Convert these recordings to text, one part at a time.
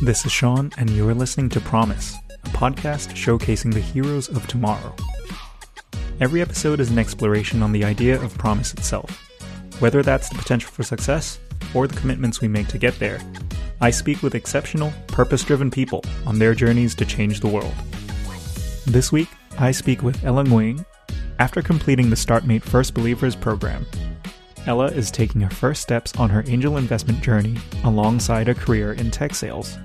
This is Sean, and you're listening to Promise, a podcast showcasing the heroes of tomorrow. Every episode is an exploration on the idea of promise itself. Whether that's the potential for success or the commitments we make to get there, I speak with exceptional, purpose driven people on their journeys to change the world. This week, I speak with Ella Nguyen after completing the StartMate First Believers program. Ella is taking her first steps on her angel investment journey alongside a career in tech sales.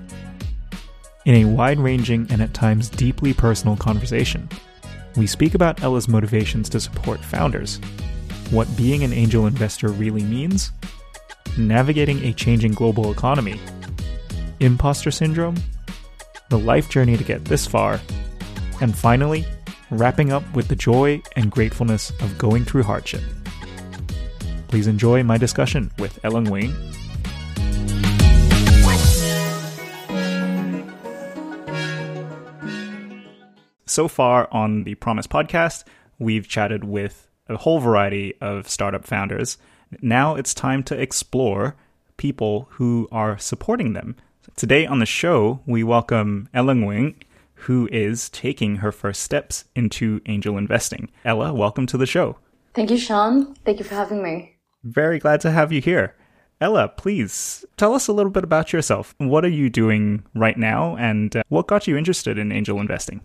In a wide ranging and at times deeply personal conversation, we speak about Ella's motivations to support founders, what being an angel investor really means, navigating a changing global economy, imposter syndrome, the life journey to get this far, and finally, wrapping up with the joy and gratefulness of going through hardship. Please enjoy my discussion with Ella Nguyen. So far on the Promise podcast, we've chatted with a whole variety of startup founders. Now it's time to explore people who are supporting them. Today on the show, we welcome Ella Nguyen, who is taking her first steps into angel investing. Ella, welcome to the show. Thank you, Sean. Thank you for having me. Very glad to have you here. Ella, please tell us a little bit about yourself. What are you doing right now, and uh, what got you interested in angel investing?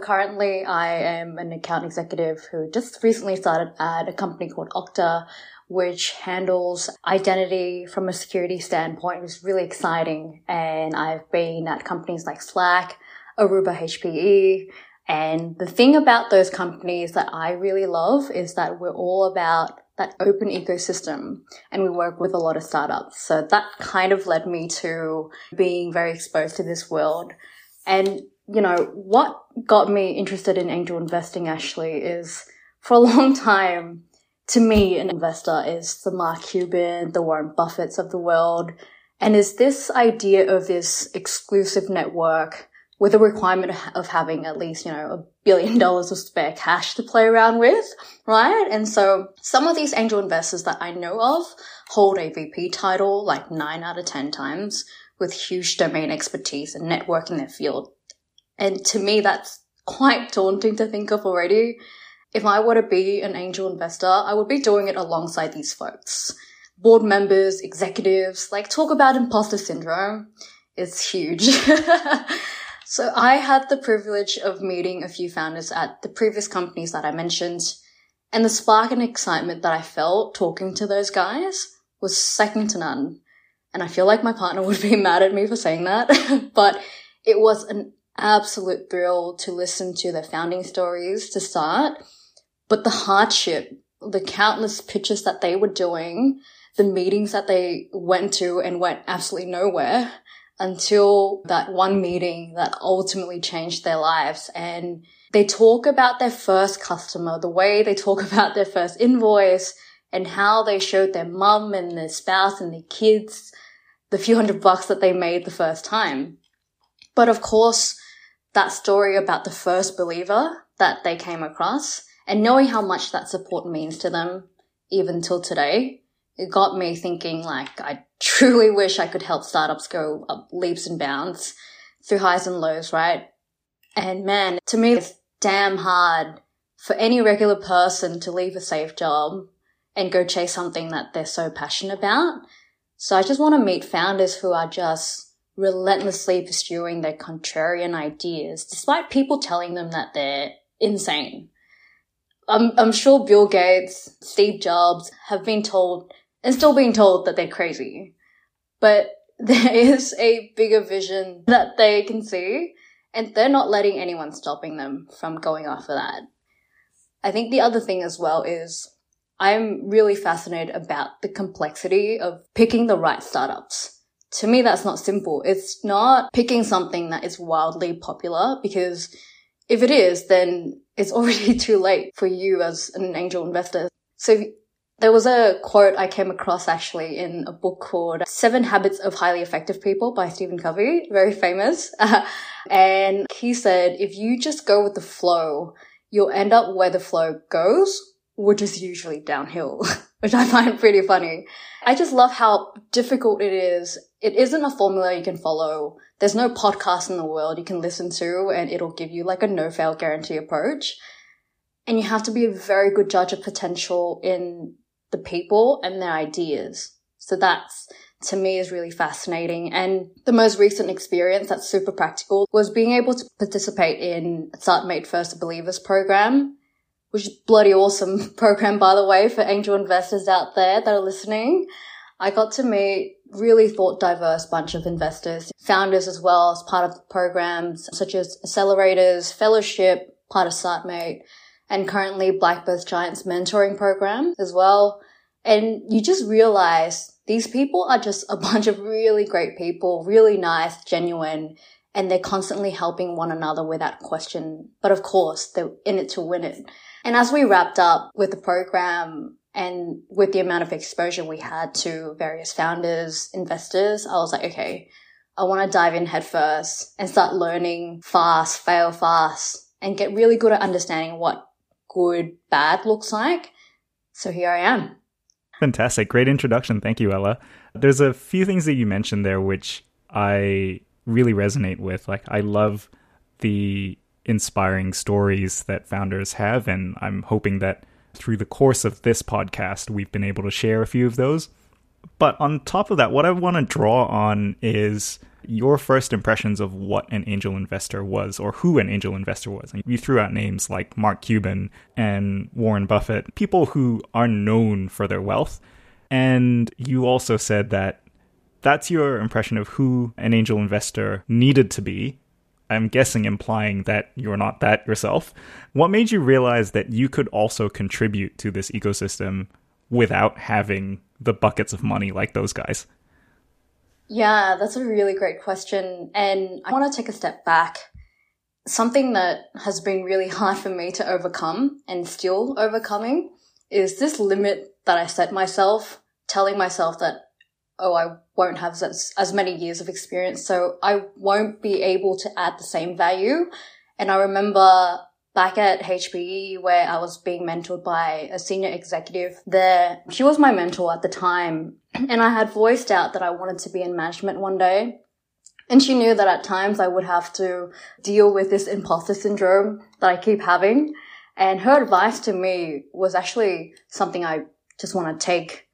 Currently, I am an account executive who just recently started at a company called Okta, which handles identity from a security standpoint. It's really exciting. And I've been at companies like Slack, Aruba HPE. And the thing about those companies that I really love is that we're all about that open ecosystem and we work with a lot of startups. So that kind of led me to being very exposed to this world. And, you know, what got me interested in angel investing actually is for a long time, to me, an investor is the Mark Cuban, the Warren Buffetts of the world. And is this idea of this exclusive network with a requirement of having at least, you know, a billion dollars of spare cash to play around with, right? And so some of these angel investors that I know of hold a VP title like nine out of 10 times with huge domain expertise and network in their field. And to me, that's quite daunting to think of already. If I were to be an angel investor, I would be doing it alongside these folks. Board members, executives, like talk about imposter syndrome. It's huge. So I had the privilege of meeting a few founders at the previous companies that I mentioned, and the spark and excitement that I felt talking to those guys was second to none. And I feel like my partner would be mad at me for saying that, but it was an absolute thrill to listen to their founding stories to start. But the hardship, the countless pitches that they were doing, the meetings that they went to and went absolutely nowhere, until that one meeting that ultimately changed their lives. And they talk about their first customer, the way they talk about their first invoice and how they showed their mum and their spouse and their kids the few hundred bucks that they made the first time. But of course, that story about the first believer that they came across and knowing how much that support means to them even till today it got me thinking like I truly wish I could help startups go up leaps and bounds through highs and lows, right? And man, to me, it's damn hard for any regular person to leave a safe job and go chase something that they're so passionate about. So I just want to meet founders who are just relentlessly pursuing their contrarian ideas, despite people telling them that they're insane. I'm, I'm sure Bill Gates, Steve Jobs have been told and still being told that they're crazy. But there is a bigger vision that they can see, and they're not letting anyone stopping them from going after that. I think the other thing as well is I'm really fascinated about the complexity of picking the right startups. To me, that's not simple. It's not picking something that is wildly popular because if it is, then it's already too late for you as an angel investor. So there was a quote I came across actually in a book called Seven Habits of Highly Effective People by Stephen Covey, very famous. and he said, if you just go with the flow, you'll end up where the flow goes, which is usually downhill. which I find pretty funny. I just love how difficult it is. It isn't a formula you can follow. There's no podcast in the world you can listen to and it'll give you like a no fail guarantee approach. And you have to be a very good judge of potential in the people and their ideas. So that's to me is really fascinating. And the most recent experience that's super practical was being able to participate in Made First Believers program, which is bloody awesome program, by the way, for angel investors out there that are listening. I got to meet really thought diverse bunch of investors, founders as well as part of programs such as accelerators, fellowship, part of StartMate, and currently Blackbird Giants mentoring program as well. And you just realize these people are just a bunch of really great people, really nice, genuine, and they're constantly helping one another without question. But of course, they're in it to win it. And as we wrapped up with the program and with the amount of exposure we had to various founders, investors, I was like, okay, I want to dive in headfirst and start learning fast, fail fast, and get really good at understanding what good, bad looks like. So here I am. Fantastic. Great introduction. Thank you, Ella. There's a few things that you mentioned there which I really resonate with. Like, I love the inspiring stories that founders have, and I'm hoping that through the course of this podcast, we've been able to share a few of those. But on top of that, what I want to draw on is your first impressions of what an angel investor was or who an angel investor was. And you threw out names like Mark Cuban and Warren Buffett, people who are known for their wealth. And you also said that that's your impression of who an angel investor needed to be. I'm guessing implying that you're not that yourself. What made you realize that you could also contribute to this ecosystem without having the buckets of money like those guys? Yeah, that's a really great question. And I want to take a step back. Something that has been really hard for me to overcome and still overcoming is this limit that I set myself, telling myself that, oh, I won't have as, as many years of experience, so I won't be able to add the same value. And I remember back at HPE where I was being mentored by a senior executive there. She was my mentor at the time and I had voiced out that I wanted to be in management one day. And she knew that at times I would have to deal with this imposter syndrome that I keep having. And her advice to me was actually something I just want to take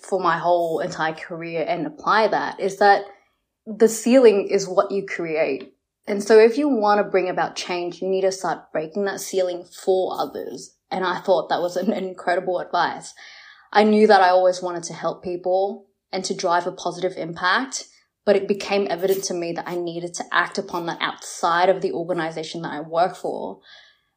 for my whole entire career and apply that is that the ceiling is what you create. And so if you want to bring about change, you need to start breaking that ceiling for others. And I thought that was an incredible advice. I knew that I always wanted to help people and to drive a positive impact, but it became evident to me that I needed to act upon that outside of the organization that I work for.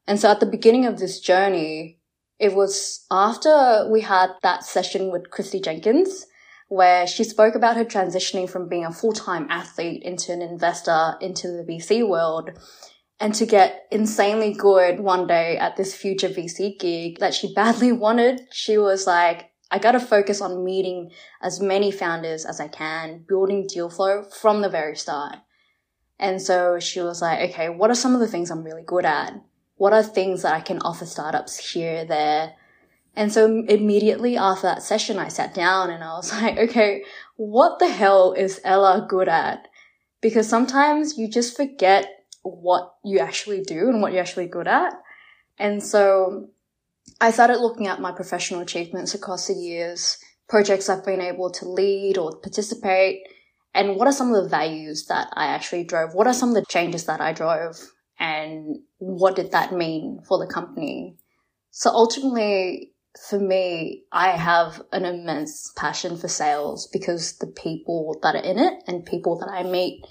And so at the beginning of this journey, it was after we had that session with Christy Jenkins where she spoke about her transitioning from being a full-time athlete into an investor into the VC world and to get insanely good one day at this future VC gig that she badly wanted. She was like, I got to focus on meeting as many founders as I can, building deal flow from the very start. And so she was like, okay, what are some of the things I'm really good at? What are things that I can offer startups here, there, and so immediately after that session, I sat down and I was like, okay, what the hell is Ella good at? Because sometimes you just forget what you actually do and what you're actually good at. And so I started looking at my professional achievements across the years, projects I've been able to lead or participate, and what are some of the values that I actually drove? What are some of the changes that I drove? And what did that mean for the company? So ultimately, for me, I have an immense passion for sales because the people that are in it and people that I meet.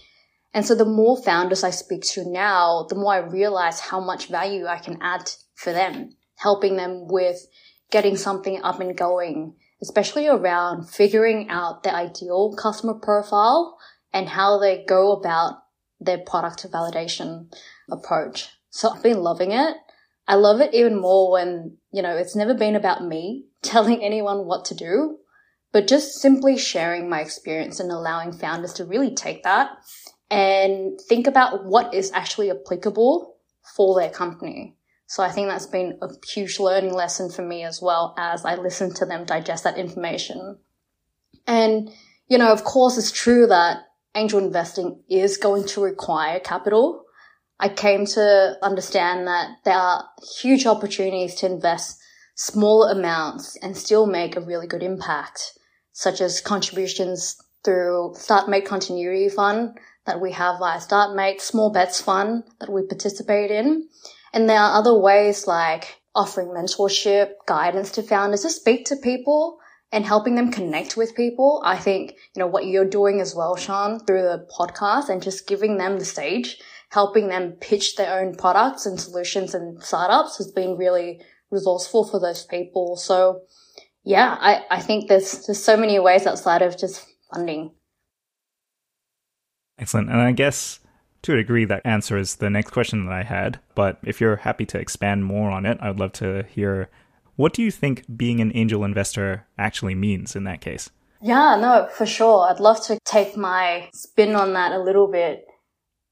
And so the more founders I speak to now, the more I realize how much value I can add for them, helping them with getting something up and going, especially around figuring out the ideal customer profile and how they go about their product validation approach. So I've been loving it. I love it even more when, you know, it's never been about me telling anyone what to do, but just simply sharing my experience and allowing founders to really take that and think about what is actually applicable for their company. So I think that's been a huge learning lesson for me as well as I listen to them digest that information. And, you know, of course, it's true that angel investing is going to require capital. I came to understand that there are huge opportunities to invest small amounts and still make a really good impact, such as contributions through StartMate Continuity Fund that we have via StartMate, Small Bets Fund that we participate in. And there are other ways like offering mentorship, guidance to founders to speak to people and helping them connect with people. I think, you know, what you're doing as well, Sean, through the podcast and just giving them the stage, helping them pitch their own products and solutions and startups has been really resourceful for those people. So yeah, I, I think there's, there's so many ways outside of just funding. Excellent. And I guess to a degree that answers the next question that I had. But if you're happy to expand more on it, I'd love to hear what do you think being an angel investor actually means in that case? Yeah, no, for sure. I'd love to take my spin on that a little bit.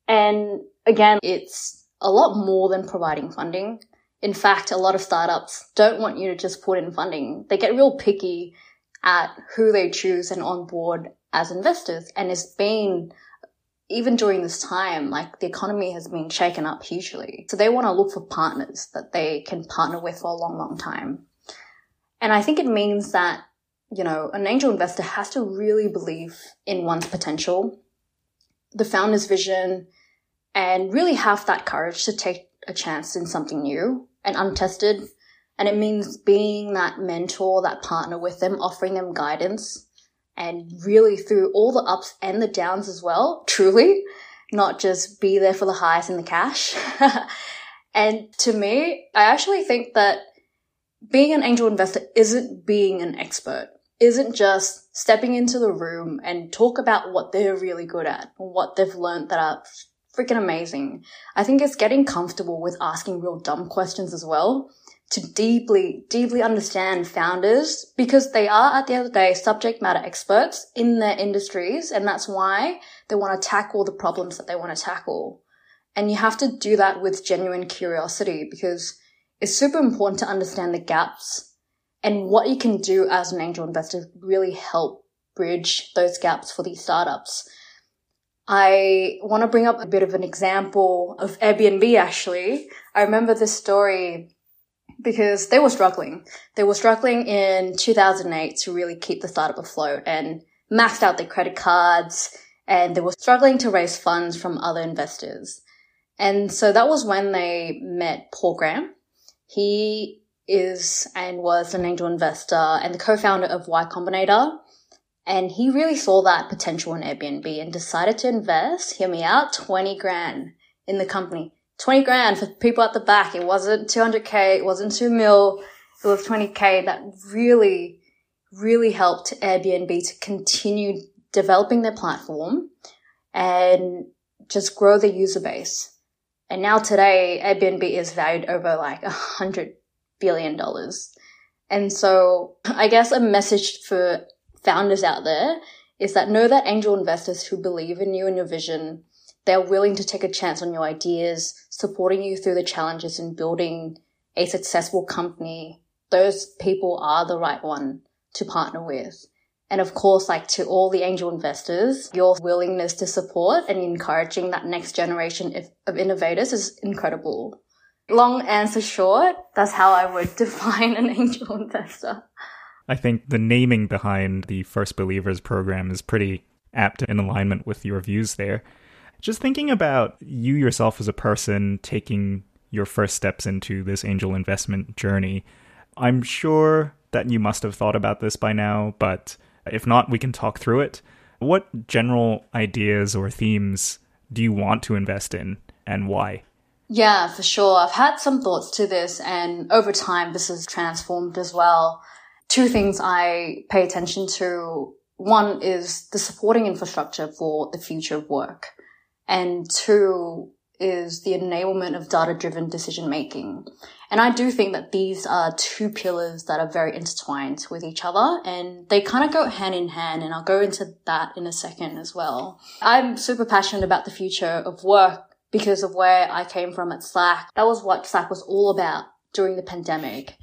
And again, it's a lot more than providing funding. In fact, a lot of startups don't want you to just put in funding. They get real picky at who they choose and onboard as investors. And it's been even during this time, like the economy has been shaken up hugely. So they want to look for partners that they can partner with for a long, long time. And I think it means that, you know, an angel investor has to really believe in one's potential, the founder's vision, and really have that courage to take a chance in something new and untested. And it means being that mentor, that partner with them, offering them guidance and really through all the ups and the downs as well, truly, not just be there for the highs and the cash. and to me, I actually think that being an angel investor isn't being an expert, isn't just stepping into the room and talk about what they're really good at, what they've learned that are freaking amazing. I think it's getting comfortable with asking real dumb questions as well to deeply, deeply understand founders because they are at the end of the day subject matter experts in their industries. And that's why they want to tackle the problems that they want to tackle. And you have to do that with genuine curiosity because it's super important to understand the gaps and what you can do as an angel investor really help bridge those gaps for these startups. I want to bring up a bit of an example of Airbnb actually. I remember this story because they were struggling. They were struggling in 2008 to really keep the startup afloat and maxed out their credit cards and they were struggling to raise funds from other investors. And so that was when they met Paul Graham. He is and was an angel investor and the co-founder of Y Combinator. And he really saw that potential in Airbnb and decided to invest, hear me out, 20 grand in the company. 20 grand for people at the back. It wasn't 200k. It wasn't 2 mil. It was 20k that really, really helped Airbnb to continue developing their platform and just grow the user base. And now today, Airbnb is valued over like a hundred billion dollars. And so I guess a message for founders out there is that know that angel investors who believe in you and your vision they're willing to take a chance on your ideas, supporting you through the challenges in building a successful company. Those people are the right one to partner with. And of course, like to all the angel investors, your willingness to support and encouraging that next generation of innovators is incredible. Long answer short, that's how I would define an angel investor. I think the naming behind the First Believers program is pretty apt in alignment with your views there. Just thinking about you yourself as a person taking your first steps into this angel investment journey, I'm sure that you must have thought about this by now, but if not, we can talk through it. What general ideas or themes do you want to invest in and why? Yeah, for sure. I've had some thoughts to this, and over time, this has transformed as well. Two things I pay attention to. One is the supporting infrastructure for the future of work. And two is the enablement of data driven decision making. And I do think that these are two pillars that are very intertwined with each other and they kind of go hand in hand. And I'll go into that in a second as well. I'm super passionate about the future of work because of where I came from at Slack. That was what Slack was all about during the pandemic.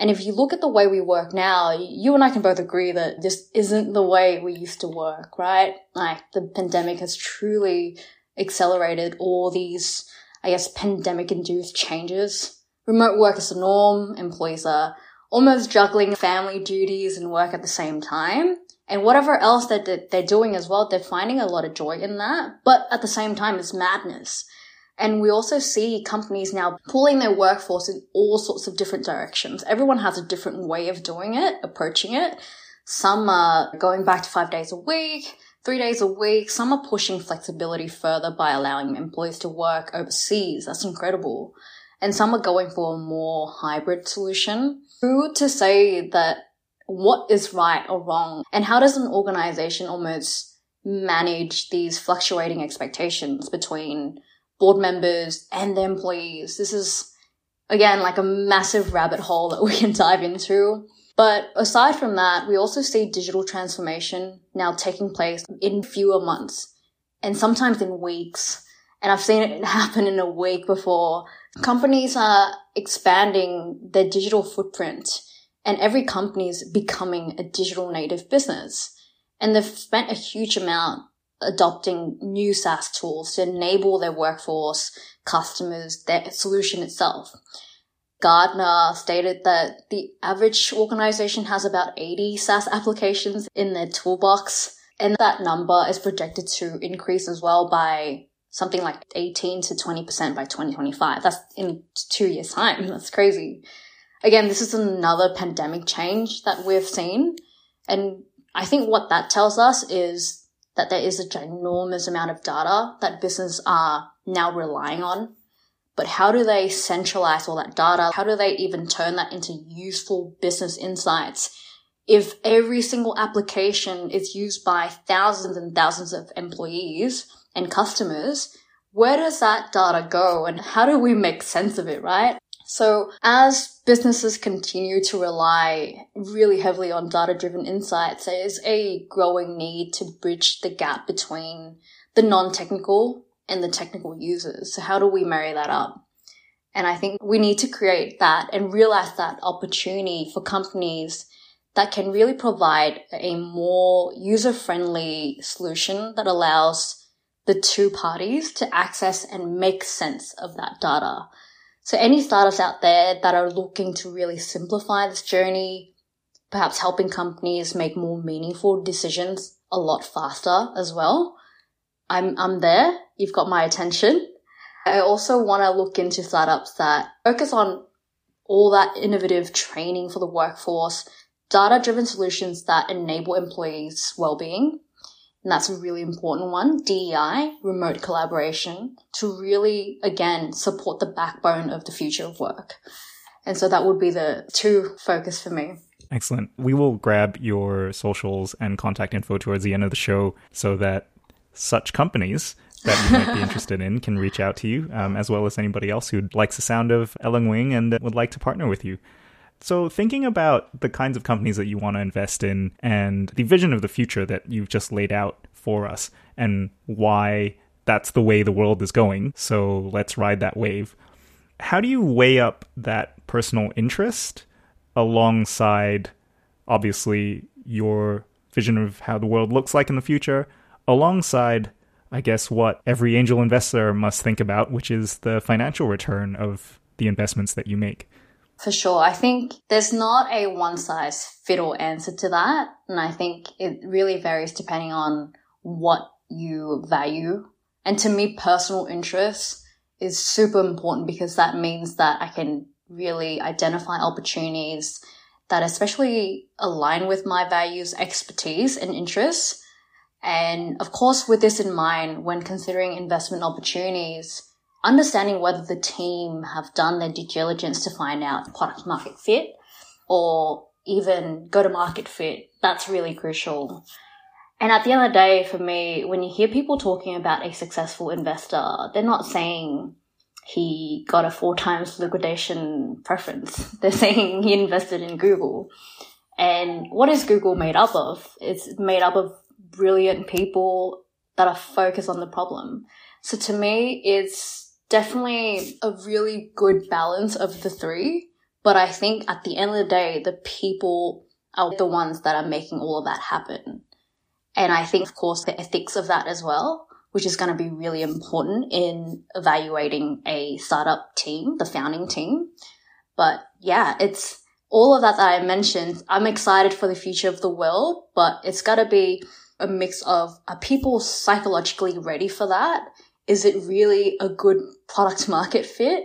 And if you look at the way we work now, you and I can both agree that this isn't the way we used to work, right? Like the pandemic has truly accelerated all these, I guess, pandemic induced changes. Remote work is the norm. Employees are almost juggling family duties and work at the same time. And whatever else that they're doing as well, they're finding a lot of joy in that. But at the same time, it's madness. And we also see companies now pulling their workforce in all sorts of different directions. Everyone has a different way of doing it, approaching it. Some are going back to five days a week, three days a week. Some are pushing flexibility further by allowing employees to work overseas. That's incredible. And some are going for a more hybrid solution. Who to say that what is right or wrong? And how does an organization almost manage these fluctuating expectations between board members and the employees. This is again like a massive rabbit hole that we can dive into. But aside from that, we also see digital transformation now taking place in fewer months and sometimes in weeks. And I've seen it happen in a week before. Companies are expanding their digital footprint and every company is becoming a digital native business. And they've spent a huge amount adopting new SaaS tools to enable their workforce, customers, their solution itself. Gartner stated that the average organization has about 80 SaaS applications in their toolbox, and that number is projected to increase as well by something like 18 to 20% by 2025. That's in two years' time. That's crazy. Again, this is another pandemic change that we've seen. And I think what that tells us is that there is a ginormous amount of data that businesses are now relying on. But how do they centralize all that data? How do they even turn that into useful business insights? If every single application is used by thousands and thousands of employees and customers, where does that data go and how do we make sense of it, right? So as businesses continue to rely really heavily on data driven insights, there is a growing need to bridge the gap between the non-technical and the technical users. So how do we marry that up? And I think we need to create that and realize that opportunity for companies that can really provide a more user friendly solution that allows the two parties to access and make sense of that data. So any startups out there that are looking to really simplify this journey, perhaps helping companies make more meaningful decisions a lot faster as well. I'm, I'm there. You've got my attention. I also want to look into startups that focus on all that innovative training for the workforce, data driven solutions that enable employees' well-being, and that's a really important one. DEI, remote collaboration, to really, again, support the backbone of the future of work. And so that would be the two focus for me. Excellent. We will grab your socials and contact info towards the end of the show so that such companies that you might be interested in can reach out to you, um, as well as anybody else who likes the sound of Ella Nguyen and would like to partner with you. So, thinking about the kinds of companies that you want to invest in and the vision of the future that you've just laid out for us, and why that's the way the world is going. So, let's ride that wave. How do you weigh up that personal interest alongside, obviously, your vision of how the world looks like in the future, alongside, I guess, what every angel investor must think about, which is the financial return of the investments that you make? For sure. I think there's not a one size fit all answer to that. And I think it really varies depending on what you value. And to me, personal interests is super important because that means that I can really identify opportunities that especially align with my values, expertise and interests. And of course, with this in mind, when considering investment opportunities, understanding whether the team have done their due diligence to find out product market fit or even go to market fit, that's really crucial. And at the end of the day, for me, when you hear people talking about a successful investor, they're not saying he got a four times liquidation preference. They're saying he invested in Google. And what is Google made up of? It's made up of brilliant people that are focused on the problem. So to me, it's definitely a really good balance of the three. But I think at the end of the day, the people are the ones that are making all of that happen. And I think, of course, the ethics of that as well, which is going to be really important in evaluating a startup team, the founding team. But yeah, it's all of that that I mentioned. I'm excited for the future of the world, but it's got to be a mix of are people psychologically ready for that? Is it really a good product market fit?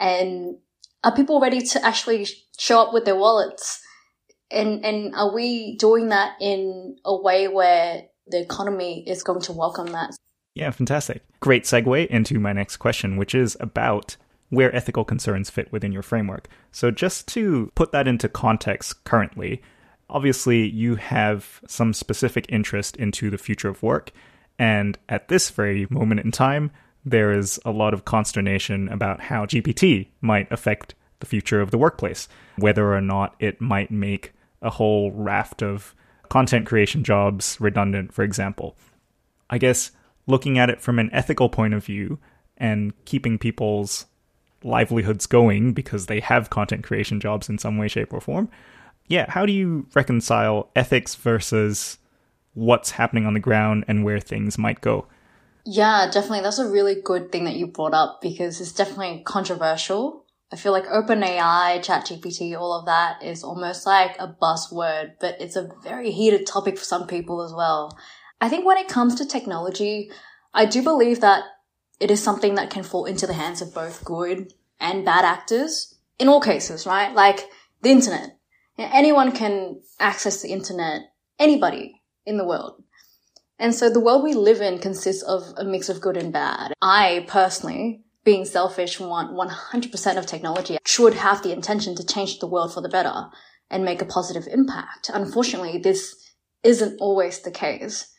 And are people ready to actually show up with their wallets? And, and are we doing that in a way where the economy is going to welcome that? Yeah, fantastic. Great segue into my next question, which is about where ethical concerns fit within your framework. So, just to put that into context currently, obviously you have some specific interest into the future of work. And at this very moment in time, there is a lot of consternation about how GPT might affect the future of the workplace, whether or not it might make a whole raft of content creation jobs redundant, for example. I guess looking at it from an ethical point of view and keeping people's livelihoods going because they have content creation jobs in some way, shape, or form. Yeah, how do you reconcile ethics versus what's happening on the ground and where things might go? Yeah, definitely. That's a really good thing that you brought up because it's definitely controversial. I feel like OpenAI, ChatGPT, all of that is almost like a buzzword, but it's a very heated topic for some people as well. I think when it comes to technology, I do believe that it is something that can fall into the hands of both good and bad actors in all cases, right? Like the internet. Anyone can access the internet, anybody in the world. And so the world we live in consists of a mix of good and bad. I personally being selfish, want 100% of technology should have the intention to change the world for the better and make a positive impact. Unfortunately, this isn't always the case.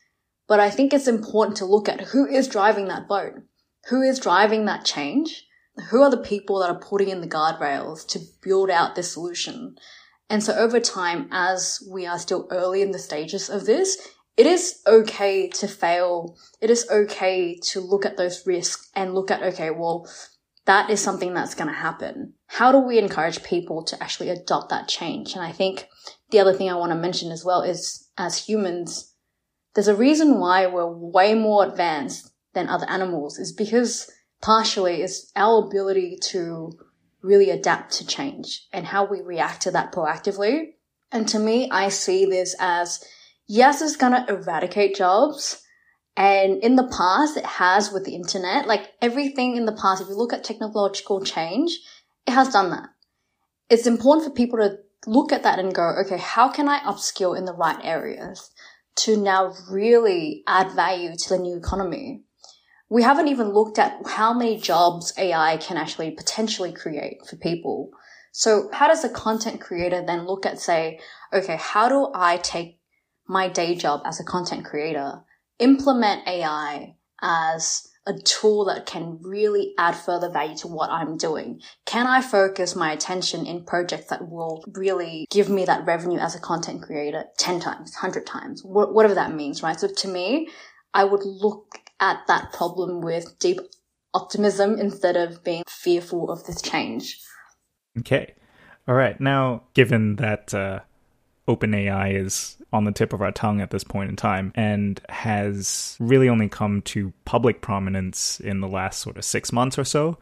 But I think it's important to look at who is driving that boat. Who is driving that change? Who are the people that are putting in the guardrails to build out this solution? And so over time, as we are still early in the stages of this, it is okay to fail. It is okay to look at those risks and look at, okay, well, that is something that's going to happen. How do we encourage people to actually adopt that change? And I think the other thing I want to mention as well is as humans, there's a reason why we're way more advanced than other animals is because partially is our ability to really adapt to change and how we react to that proactively. And to me, I see this as yes, it's gonna eradicate jobs. And in the past, it has with the internet, like everything in the past, if you look at technological change, it has done that. It's important for people to look at that and go, okay, how can I upskill in the right areas to now really add value to the new economy? We haven't even looked at how many jobs AI can actually potentially create for people. So how does a content creator then look at say, okay, how do I take my day job as a content creator, implement AI as a tool that can really add further value to what I'm doing? Can I focus my attention in projects that will really give me that revenue as a content creator 10 times, 100 times, whatever that means, right? So to me, I would look at that problem with deep optimism instead of being fearful of this change. Okay. All right. Now, given that uh, OpenAI is on the tip of our tongue at this point in time and has really only come to public prominence in the last sort of six months or so.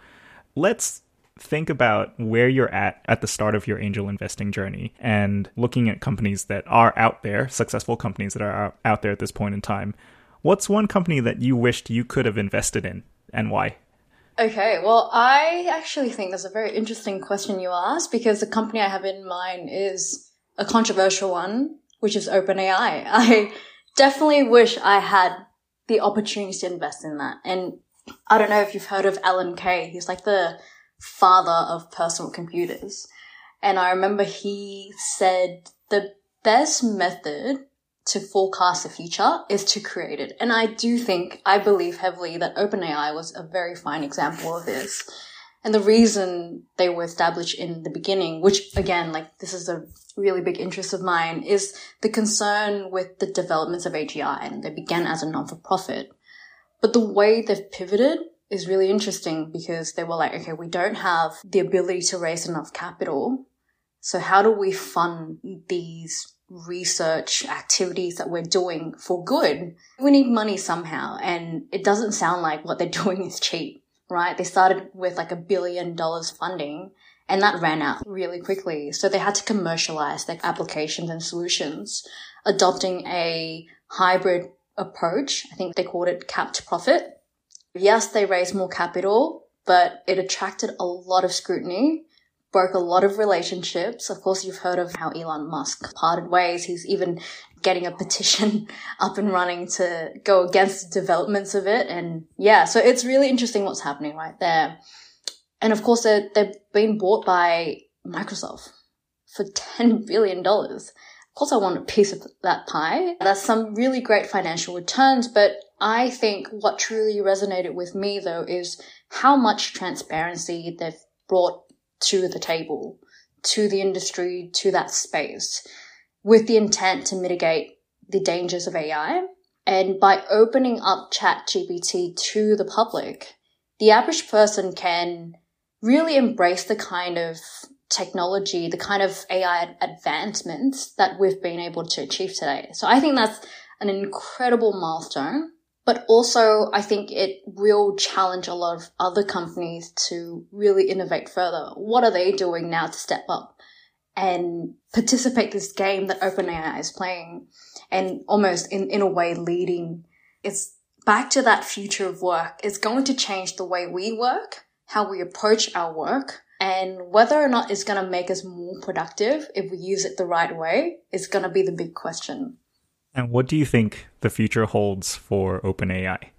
Let's think about where you're at at the start of your angel investing journey and looking at companies that are out there, successful companies that are out there at this point in time. What's one company that you wished you could have invested in and why? Okay, well, I actually think that's a very interesting question you asked because the company I have in mind is a controversial one which is OpenAI. I definitely wish I had the opportunity to invest in that. And I don't know if you've heard of Alan Kay. He's like the father of personal computers. And I remember he said the best method to forecast the future is to create it. And I do think, I believe heavily that OpenAI was a very fine example of this. And the reason they were established in the beginning, which again, like this is a really big interest of mine, is the concern with the developments of AGI. And they began as a non-for-profit. But the way they've pivoted is really interesting because they were like, okay, we don't have the ability to raise enough capital. So how do we fund these research activities that we're doing for good? We need money somehow. And it doesn't sound like what they're doing is cheap, right? They started with like a billion dollars funding and that ran out really quickly. So they had to commercialize their applications and solutions, adopting a hybrid approach. I think they called it capped profit. Yes, they raised more capital, but it attracted a lot of scrutiny, broke a lot of relationships. Of course, you've heard of how Elon Musk parted ways. He's even getting a petition up and running to go against developments of it. And yeah, so it's really interesting what's happening right there. And of course, they're, they're bought by Microsoft for $10 billion. Of course, I want a piece of that pie. That's some really great financial returns, but I think what truly resonated with me though is how much transparency they've brought to the table, to the industry, to that space, with the intent to mitigate the dangers of AI. And by opening up ChatGPT to the public, the average person can really embrace the kind of technology, the kind of AI advancements that we've been able to achieve today. So I think that's an incredible milestone. But also, I think it will challenge a lot of other companies to really innovate further. What are they doing now to step up and participate this game that OpenAI is playing and almost in, in a way leading? It's back to that future of work. It's going to change the way we work how we approach our work and whether or not it's going to make us more productive if we use it the right way is going to be the big question. And what do you think the future holds for OpenAI?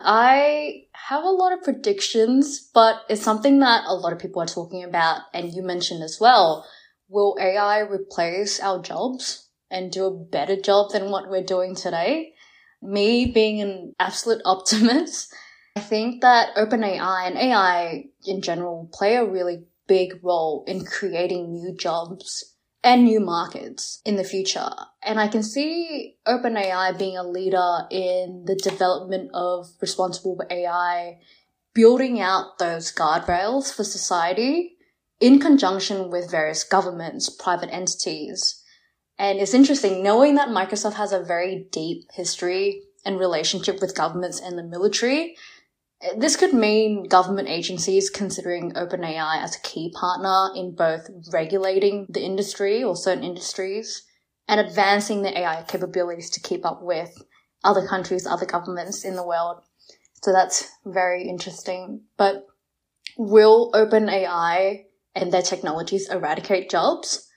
I have a lot of predictions, but it's something that a lot of people are talking about, and you mentioned as well. Will AI replace our jobs and do a better job than what we're doing today? Me being an absolute optimist, I think that OpenAI and AI in general play a really big role in creating new jobs and new markets in the future. And I can see OpenAI being a leader in the development of responsible AI, building out those guardrails for society in conjunction with various governments, private entities. And it's interesting knowing that Microsoft has a very deep history and relationship with governments and the military this could mean government agencies considering OpenAI as a key partner in both regulating the industry or certain industries and advancing the AI capabilities to keep up with other countries, other governments in the world. So that's very interesting. But will OpenAI and their technologies eradicate jobs?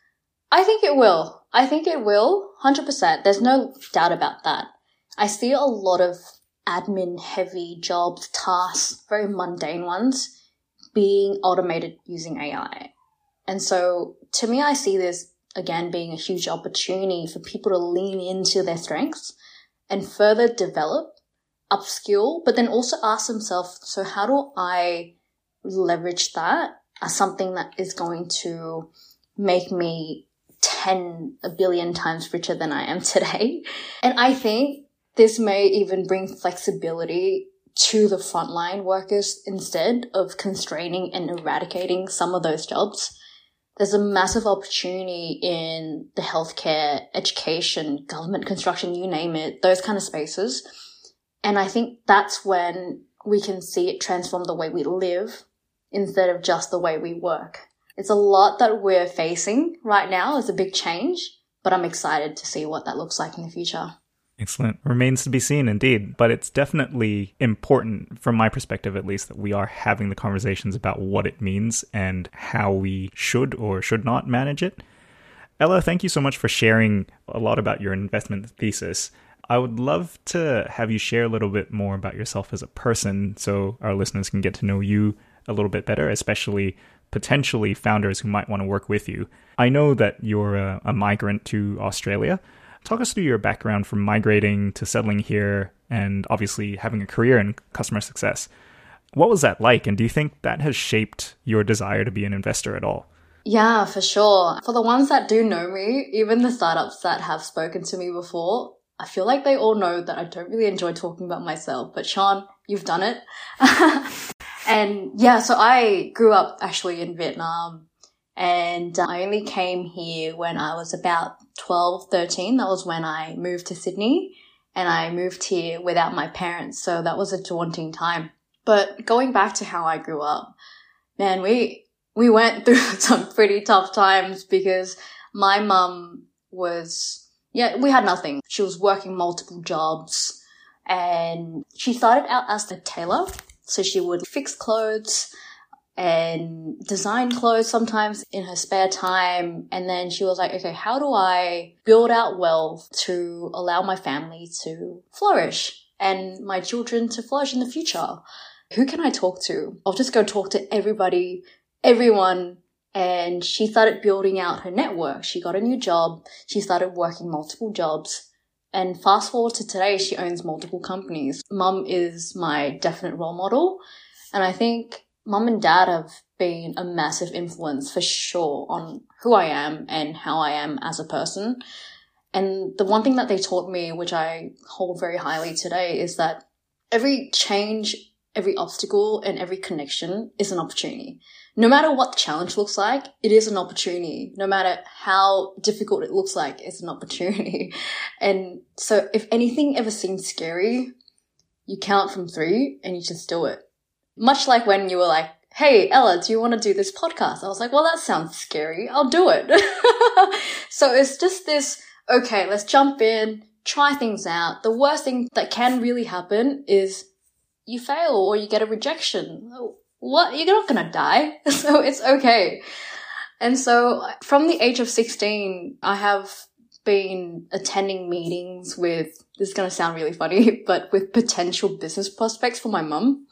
I think it will. I think it will, 100%. There's no doubt about that. I see a lot of admin heavy jobs, tasks, very mundane ones, being automated using AI. And so to me, I see this again being a huge opportunity for people to lean into their strengths and further develop, upskill, but then also ask themselves, so how do I leverage that as something that is going to make me 10 a billion times richer than I am today? And I think this may even bring flexibility to the frontline workers instead of constraining and eradicating some of those jobs. There's a massive opportunity in the healthcare, education, government construction, you name it, those kind of spaces. And I think that's when we can see it transform the way we live instead of just the way we work. It's a lot that we're facing right now. It's a big change, but I'm excited to see what that looks like in the future. Excellent. Remains to be seen, indeed. But it's definitely important, from my perspective at least, that we are having the conversations about what it means and how we should or should not manage it. Ella, thank you so much for sharing a lot about your investment thesis. I would love to have you share a little bit more about yourself as a person so our listeners can get to know you a little bit better, especially potentially founders who might want to work with you. I know that you're a, a migrant to Australia. Talk us through your background from migrating to settling here and obviously having a career in customer success. What was that like? And do you think that has shaped your desire to be an investor at all? Yeah, for sure. For the ones that do know me, even the startups that have spoken to me before, I feel like they all know that I don't really enjoy talking about myself, but Sean, you've done it. and yeah, so I grew up actually in Vietnam and I only came here when I was about 12, 13. That was when I moved to Sydney and I moved here without my parents. So that was a daunting time. But going back to how I grew up, man, we, we went through some pretty tough times because my mum was, yeah, we had nothing. She was working multiple jobs and she started out as a tailor. So she would fix clothes and design clothes sometimes in her spare time. And then she was like, okay, how do I build out wealth to allow my family to flourish and my children to flourish in the future? Who can I talk to? I'll just go talk to everybody, everyone. And she started building out her network. She got a new job. She started working multiple jobs. And fast forward to today, she owns multiple companies. Mum is my definite role model. And I think mum and dad have been a massive influence for sure on who I am and how I am as a person. And the one thing that they taught me, which I hold very highly today, is that every change, every obstacle, and every connection is an opportunity. No matter what the challenge looks like, it is an opportunity. No matter how difficult it looks like, it's an opportunity. And so if anything ever seems scary, you count from three and you just do it much like when you were like, Hey, Ella, do you want to do this podcast? I was like, well, that sounds scary. I'll do it. so it's just this, okay, let's jump in, try things out. The worst thing that can really happen is you fail or you get a rejection. What? You're not to die. So it's okay. And so from the age of 16, I have been attending meetings with, this is going to sound really funny, but with potential business prospects for my mum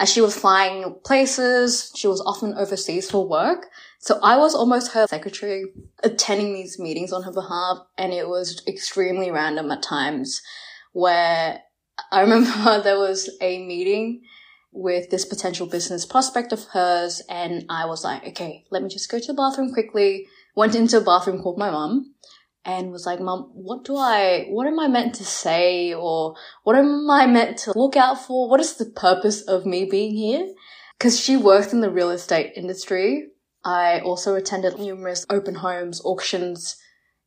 as she was flying places. She was often overseas for work. So I was almost her secretary attending these meetings on her behalf. And it was extremely random at times where I remember there was a meeting with this potential business prospect of hers. And I was like, okay, let me just go to the bathroom quickly. Went into a bathroom, called my mom and was like, Mom, what do I, what am I meant to say? Or what am I meant to look out for? What is the purpose of me being here? Cause she worked in the real estate industry. I also attended numerous open homes, auctions.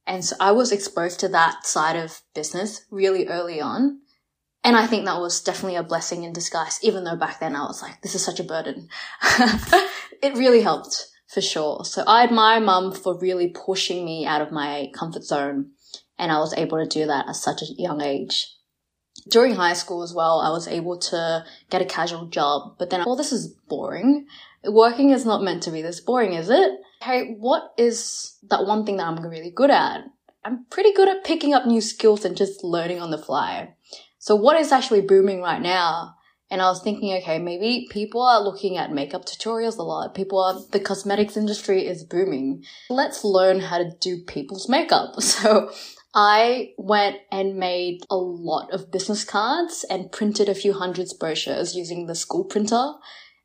And so I was exposed to that side of business really early on. And I think that was definitely a blessing in disguise, even though back then I was like, this is such a burden. it really helped for sure. So I admire mum for really pushing me out of my comfort zone. And I was able to do that at such a young age. During high school as well, I was able to get a casual job, but then, well, this is boring. Working is not meant to be this boring, is it? Hey, what is that one thing that I'm really good at? I'm pretty good at picking up new skills and just learning on the fly. So what is actually booming right now and I was thinking, okay, maybe people are looking at makeup tutorials a lot. People are, the cosmetics industry is booming. Let's learn how to do people's makeup. So I went and made a lot of business cards and printed a few hundreds brochures using the school printer.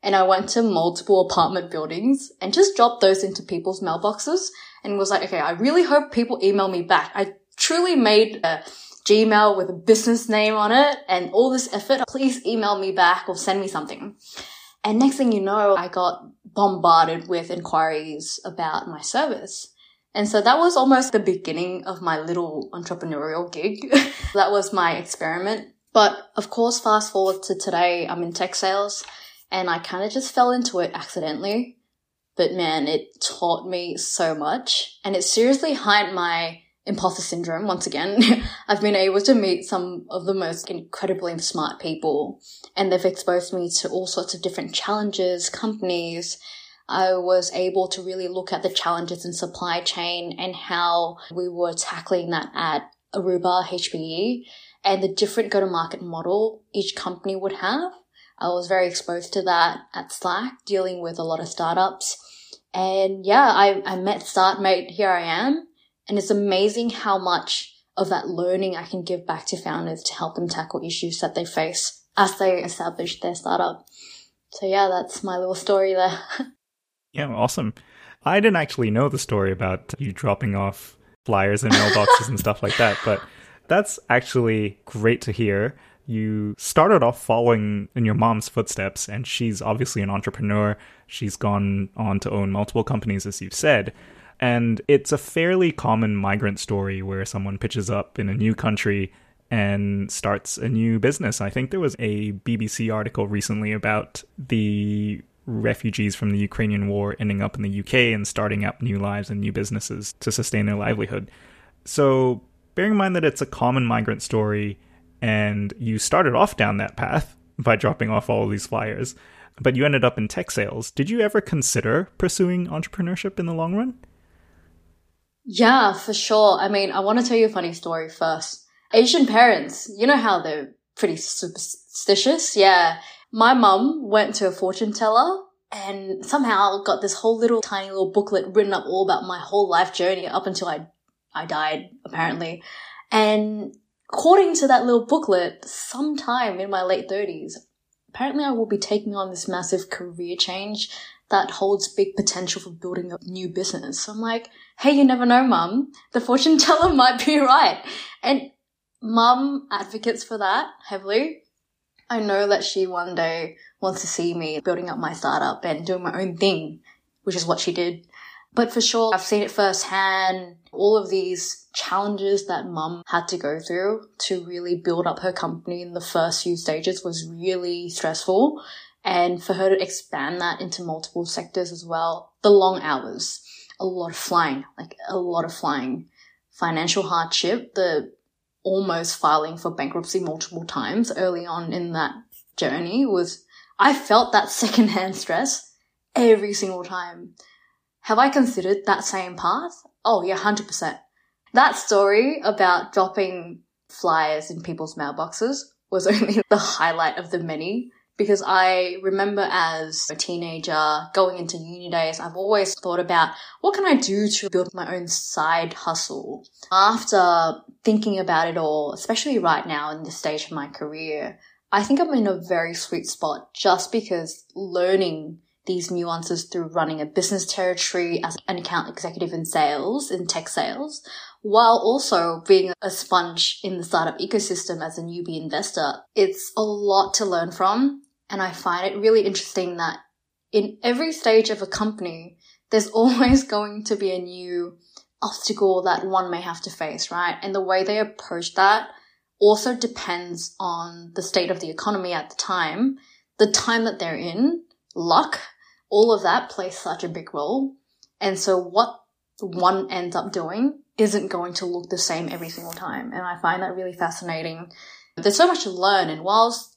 And I went to multiple apartment buildings and just dropped those into people's mailboxes and was like, okay, I really hope people email me back. I truly made a Gmail with a business name on it and all this effort, please email me back or send me something. And next thing you know, I got bombarded with inquiries about my service. And so that was almost the beginning of my little entrepreneurial gig. that was my experiment. But of course, fast forward to today, I'm in tech sales and I kind of just fell into it accidentally. But man, it taught me so much and it seriously heightened my imposter syndrome once again. I've been able to meet some of the most incredibly smart people and they've exposed me to all sorts of different challenges, companies. I was able to really look at the challenges in supply chain and how we were tackling that at Aruba HPE and the different go to market model each company would have. I was very exposed to that at Slack, dealing with a lot of startups. And yeah, I, I met Startmate. Here I am. And it's amazing how much of that learning I can give back to founders to help them tackle issues that they face as they establish their startup. So yeah, that's my little story there. yeah, awesome. I didn't actually know the story about you dropping off flyers and mailboxes and stuff like that, but That's actually great to hear. You started off following in your mom's footsteps, and she's obviously an entrepreneur. She's gone on to own multiple companies, as you've said. And it's a fairly common migrant story where someone pitches up in a new country and starts a new business. I think there was a BBC article recently about the refugees from the Ukrainian war ending up in the UK and starting up new lives and new businesses to sustain their livelihood. So, bearing in mind that it's a common migrant story and you started off down that path by dropping off all of these flyers, but you ended up in tech sales, did you ever consider pursuing entrepreneurship in the long run? Yeah, for sure. I mean, I want to tell you a funny story first. Asian parents, you know how they're pretty superstitious? Yeah. My mum went to a fortune teller and somehow got this whole little tiny little booklet written up all about my whole life journey up until I, I died, apparently. And according to that little booklet, sometime in my late thirties, apparently I will be taking on this massive career change that holds big potential for building a new business. So I'm like, hey, you never know, mum. The fortune teller might be right. And mum advocates for that heavily. I know that she one day wants to see me building up my startup and doing my own thing, which is what she did. But for sure, I've seen it firsthand. All of these challenges that mum had to go through to really build up her company in the first few stages was really stressful. And for her to expand that into multiple sectors as well, the long hours, a lot of flying, like a lot of flying, financial hardship, the almost filing for bankruptcy multiple times early on in that journey was, I felt that secondhand stress every single time. Have I considered that same path? Oh yeah, 100%. That story about dropping flyers in people's mailboxes was only the highlight of the many because I remember as a teenager going into uni days, I've always thought about what can I do to build my own side hustle. After thinking about it all, especially right now in this stage of my career, I think I'm in a very sweet spot just because learning these nuances through running a business territory as an account executive in sales, in tech sales, while also being a sponge in the startup ecosystem as a newbie investor. It's a lot to learn from and I find it really interesting that in every stage of a company, there's always going to be a new obstacle that one may have to face, right? And the way they approach that also depends on the state of the economy at the time, the time that they're in, luck, all of that plays such a big role. And so what one ends up doing isn't going to look the same every single time. And I find that really fascinating. There's so much to learn. And whilst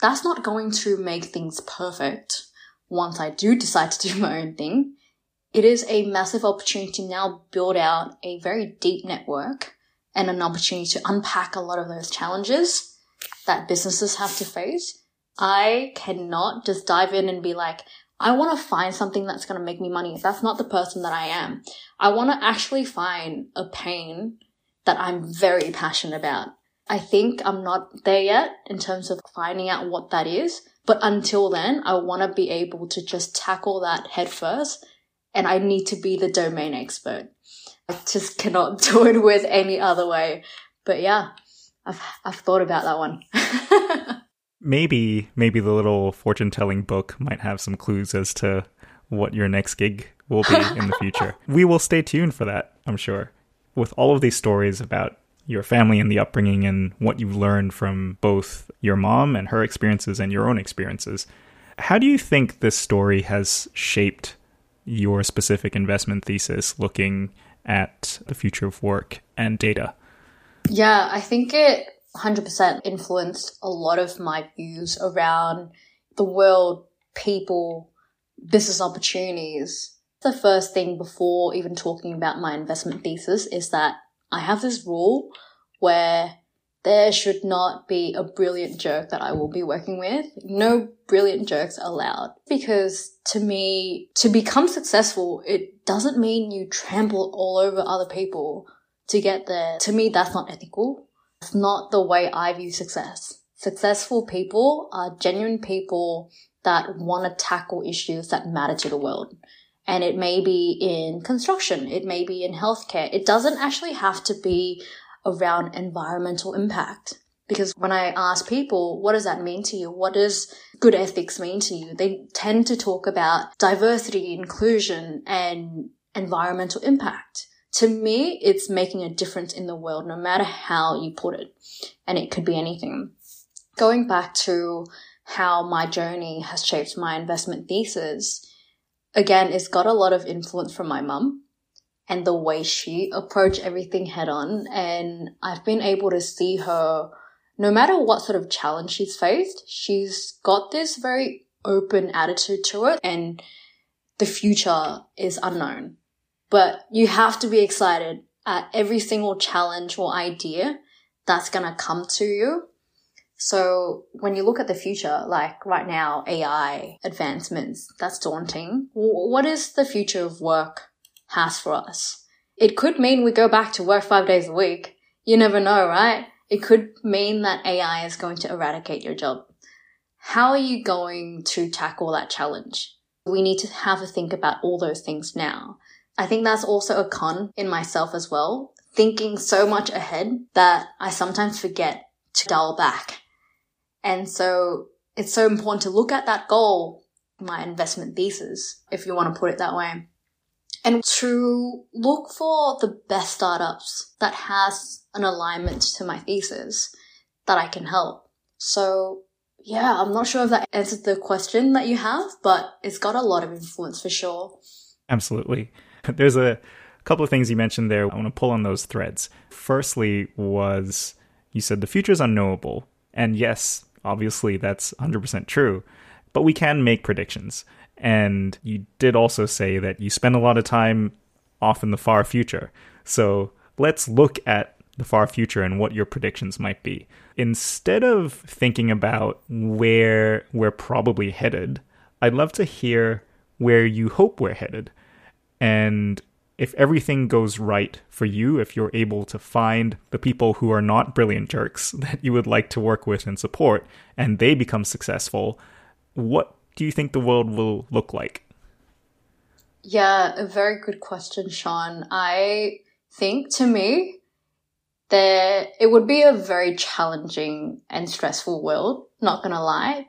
that's not going to make things perfect once I do decide to do my own thing. It is a massive opportunity to now build out a very deep network and an opportunity to unpack a lot of those challenges that businesses have to face. I cannot just dive in and be like, I want to find something that's going to make me money. That's not the person that I am. I want to actually find a pain that I'm very passionate about I think I'm not there yet in terms of finding out what that is. But until then, I want to be able to just tackle that head first. And I need to be the domain expert. I just cannot do it with any other way. But yeah, I've, I've thought about that one. maybe, maybe the little fortune telling book might have some clues as to what your next gig will be in the future. we will stay tuned for that, I'm sure. With all of these stories about your family and the upbringing and what you've learned from both your mom and her experiences and your own experiences. How do you think this story has shaped your specific investment thesis looking at the future of work and data? Yeah, I think it 100% influenced a lot of my views around the world, people, business opportunities. The first thing before even talking about my investment thesis is that I have this rule where there should not be a brilliant jerk that I will be working with. No brilliant jerks allowed. Because to me, to become successful, it doesn't mean you trample all over other people to get there. To me, that's not ethical. It's not the way I view success. Successful people are genuine people that want to tackle issues that matter to the world and it may be in construction, it may be in healthcare. It doesn't actually have to be around environmental impact. Because when I ask people, what does that mean to you? What does good ethics mean to you? They tend to talk about diversity, inclusion, and environmental impact. To me, it's making a difference in the world, no matter how you put it. And it could be anything. Going back to how my journey has shaped my investment thesis, again, it's got a lot of influence from my mum and the way she approached everything head on. And I've been able to see her no matter what sort of challenge she's faced, she's got this very open attitude to it and the future is unknown. But you have to be excited at every single challenge or idea that's going to come to you. So when you look at the future, like right now, AI advancements, that's daunting. What is the future of work has for us? It could mean we go back to work five days a week. You never know, right? It could mean that AI is going to eradicate your job. How are you going to tackle that challenge? We need to have a think about all those things now. I think that's also a con in myself as well, thinking so much ahead that I sometimes forget to dial back. And so it's so important to look at that goal, my investment thesis, if you want to put it that way, and to look for the best startups that has an alignment to my thesis that I can help. So yeah, I'm not sure if that answered the question that you have, but it's got a lot of influence for sure. Absolutely. There's a couple of things you mentioned there. I want to pull on those threads. Firstly, was you said the future is unknowable. And yes, obviously that's 100% true, but we can make predictions. And you did also say that you spend a lot of time off in the far future. So let's look at the far future and what your predictions might be. Instead of thinking about where we're probably headed, I'd love to hear where you hope we're headed. And if everything goes right for you, if you're able to find the people who are not brilliant jerks that you would like to work with and support, and they become successful, what do you think the world will look like? Yeah, a very good question, Sean. I think to me, there it would be a very challenging and stressful world, not gonna lie.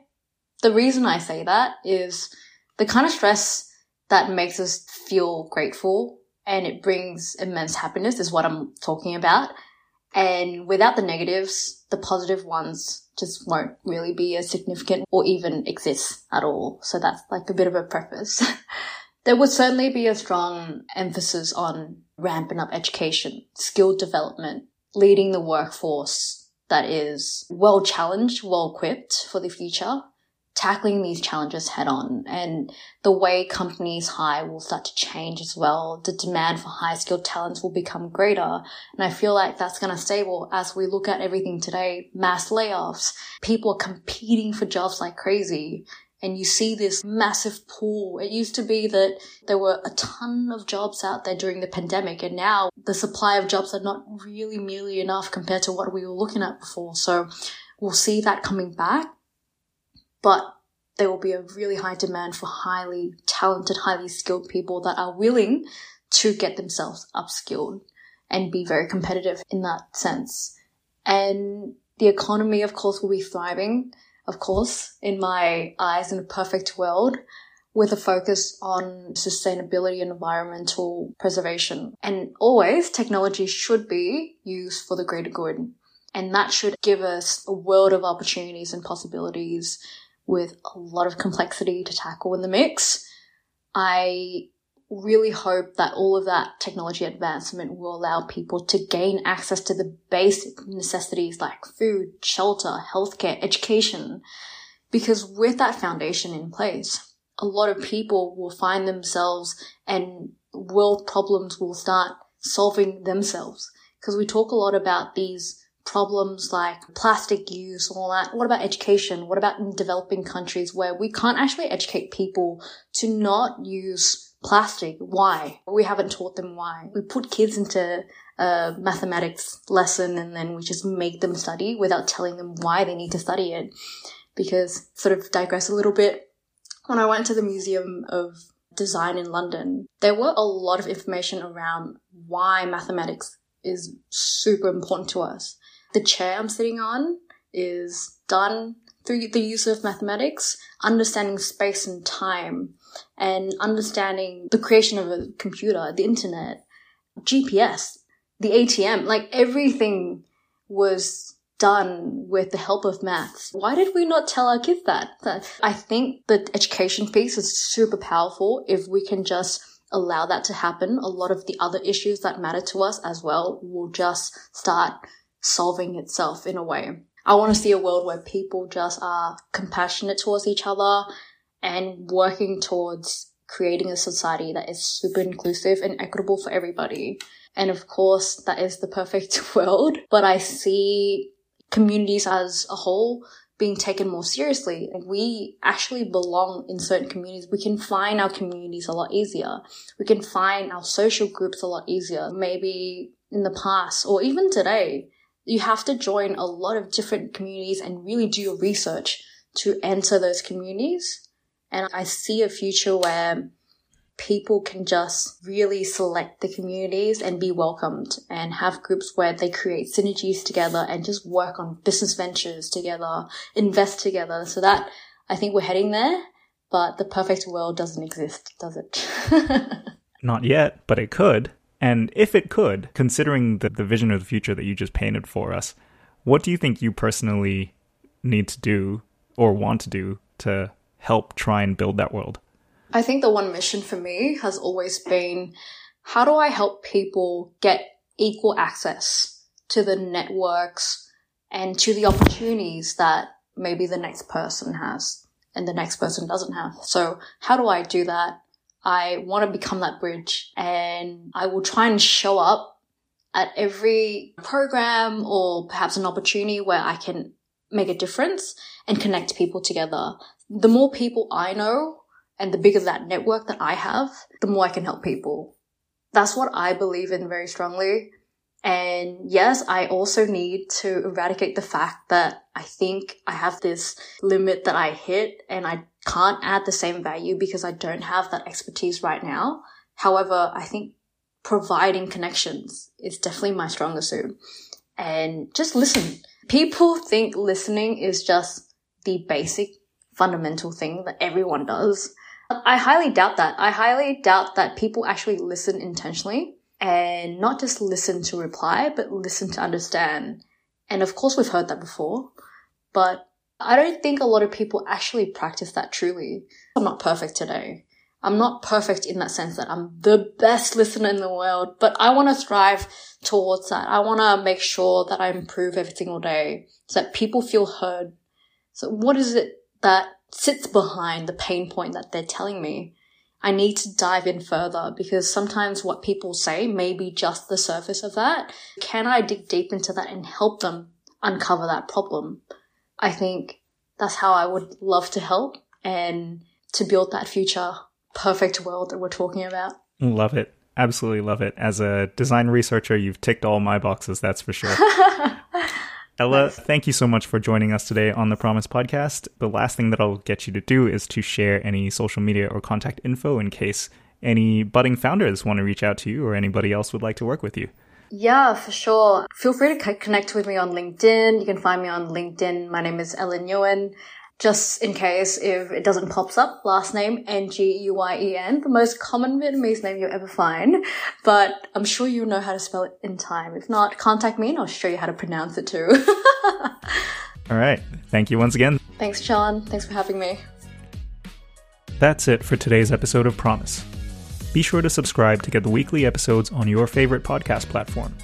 The reason I say that is the kind of stress that makes us feel grateful and it brings immense happiness is what I'm talking about. And without the negatives, the positive ones just won't really be as significant or even exist at all. So that's like a bit of a preface. there would certainly be a strong emphasis on ramping up education, skill development, leading the workforce that is well challenged, well equipped for the future, tackling these challenges head on and the way companies hire will start to change as well. The demand for high skilled talents will become greater. And I feel like that's going to stay well as we look at everything today, mass layoffs, people are competing for jobs like crazy. And you see this massive pool. It used to be that there were a ton of jobs out there during the pandemic, and now the supply of jobs are not really nearly enough compared to what we were looking at before. So we'll see that coming back but there will be a really high demand for highly talented, highly skilled people that are willing to get themselves upskilled and be very competitive in that sense. And the economy, of course, will be thriving, of course, in my eyes, in a perfect world, with a focus on sustainability and environmental preservation. And always, technology should be used for the greater good. And that should give us a world of opportunities and possibilities with a lot of complexity to tackle in the mix. I really hope that all of that technology advancement will allow people to gain access to the basic necessities like food, shelter, healthcare, education. Because with that foundation in place, a lot of people will find themselves and world problems will start solving themselves. Because we talk a lot about these problems like plastic use, and all that. What about education? What about in developing countries where we can't actually educate people to not use plastic? Why? We haven't taught them why. We put kids into a mathematics lesson and then we just make them study without telling them why they need to study it. Because sort of digress a little bit. When I went to the Museum of Design in London, there were a lot of information around why mathematics is super important to us. The chair I'm sitting on is done through the use of mathematics, understanding space and time, and understanding the creation of a computer, the internet, GPS, the ATM, like everything was done with the help of maths. Why did we not tell our kids that? I think the education piece is super powerful if we can just allow that to happen. A lot of the other issues that matter to us as well will just start solving itself in a way. I want to see a world where people just are compassionate towards each other and working towards creating a society that is super inclusive and equitable for everybody. And of course, that is the perfect world, but I see communities as a whole being taken more seriously. And we actually belong in certain communities. We can find our communities a lot easier. We can find our social groups a lot easier. Maybe in the past or even today, you have to join a lot of different communities and really do your research to enter those communities. And I see a future where people can just really select the communities and be welcomed and have groups where they create synergies together and just work on business ventures together, invest together. So that I think we're heading there, but the perfect world doesn't exist, does it? Not yet, but it could. And if it could, considering the, the vision of the future that you just painted for us, what do you think you personally need to do or want to do to help try and build that world? I think the one mission for me has always been how do I help people get equal access to the networks and to the opportunities that maybe the next person has and the next person doesn't have. So how do I do that? I want to become that bridge and I will try and show up at every program or perhaps an opportunity where I can make a difference and connect people together. The more people I know and the bigger that network that I have, the more I can help people. That's what I believe in very strongly. And yes, I also need to eradicate the fact that I think I have this limit that I hit and I can't add the same value because I don't have that expertise right now. However, I think providing connections is definitely my stronger suit. And just listen. People think listening is just the basic fundamental thing that everyone does. I highly doubt that. I highly doubt that people actually listen intentionally and not just listen to reply, but listen to understand. And of course, we've heard that before, but I don't think a lot of people actually practice that truly. I'm not perfect today. I'm not perfect in that sense that I'm the best listener in the world, but I want to strive towards that. I want to make sure that I improve every single day so that people feel heard. So what is it that sits behind the pain point that they're telling me? I need to dive in further because sometimes what people say may be just the surface of that. Can I dig deep into that and help them uncover that problem? I think that's how I would love to help and to build that future perfect world that we're talking about. Love it. Absolutely love it. As a design researcher, you've ticked all my boxes, that's for sure. Ella, thank you so much for joining us today on the Promise podcast. The last thing that I'll get you to do is to share any social media or contact info in case any budding founders want to reach out to you or anybody else would like to work with you. Yeah, for sure. Feel free to connect with me on LinkedIn. You can find me on LinkedIn. My name is Ella Nguyen just in case if it doesn't pops up, last name N-G-U-Y-E-N, the most common Vietnamese name you'll ever find. But I'm sure you'll know how to spell it in time. If not, contact me and I'll show you how to pronounce it too. All right. Thank you once again. Thanks, Sean. Thanks for having me. That's it for today's episode of Promise. Be sure to subscribe to get the weekly episodes on your favorite podcast platform.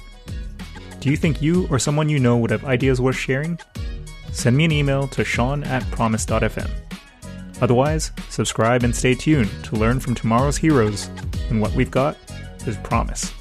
Do you think you or someone you know would have ideas worth sharing? Send me an email to sean at promise.fm. Otherwise, subscribe and stay tuned to learn from tomorrow's heroes, and what we've got is promise.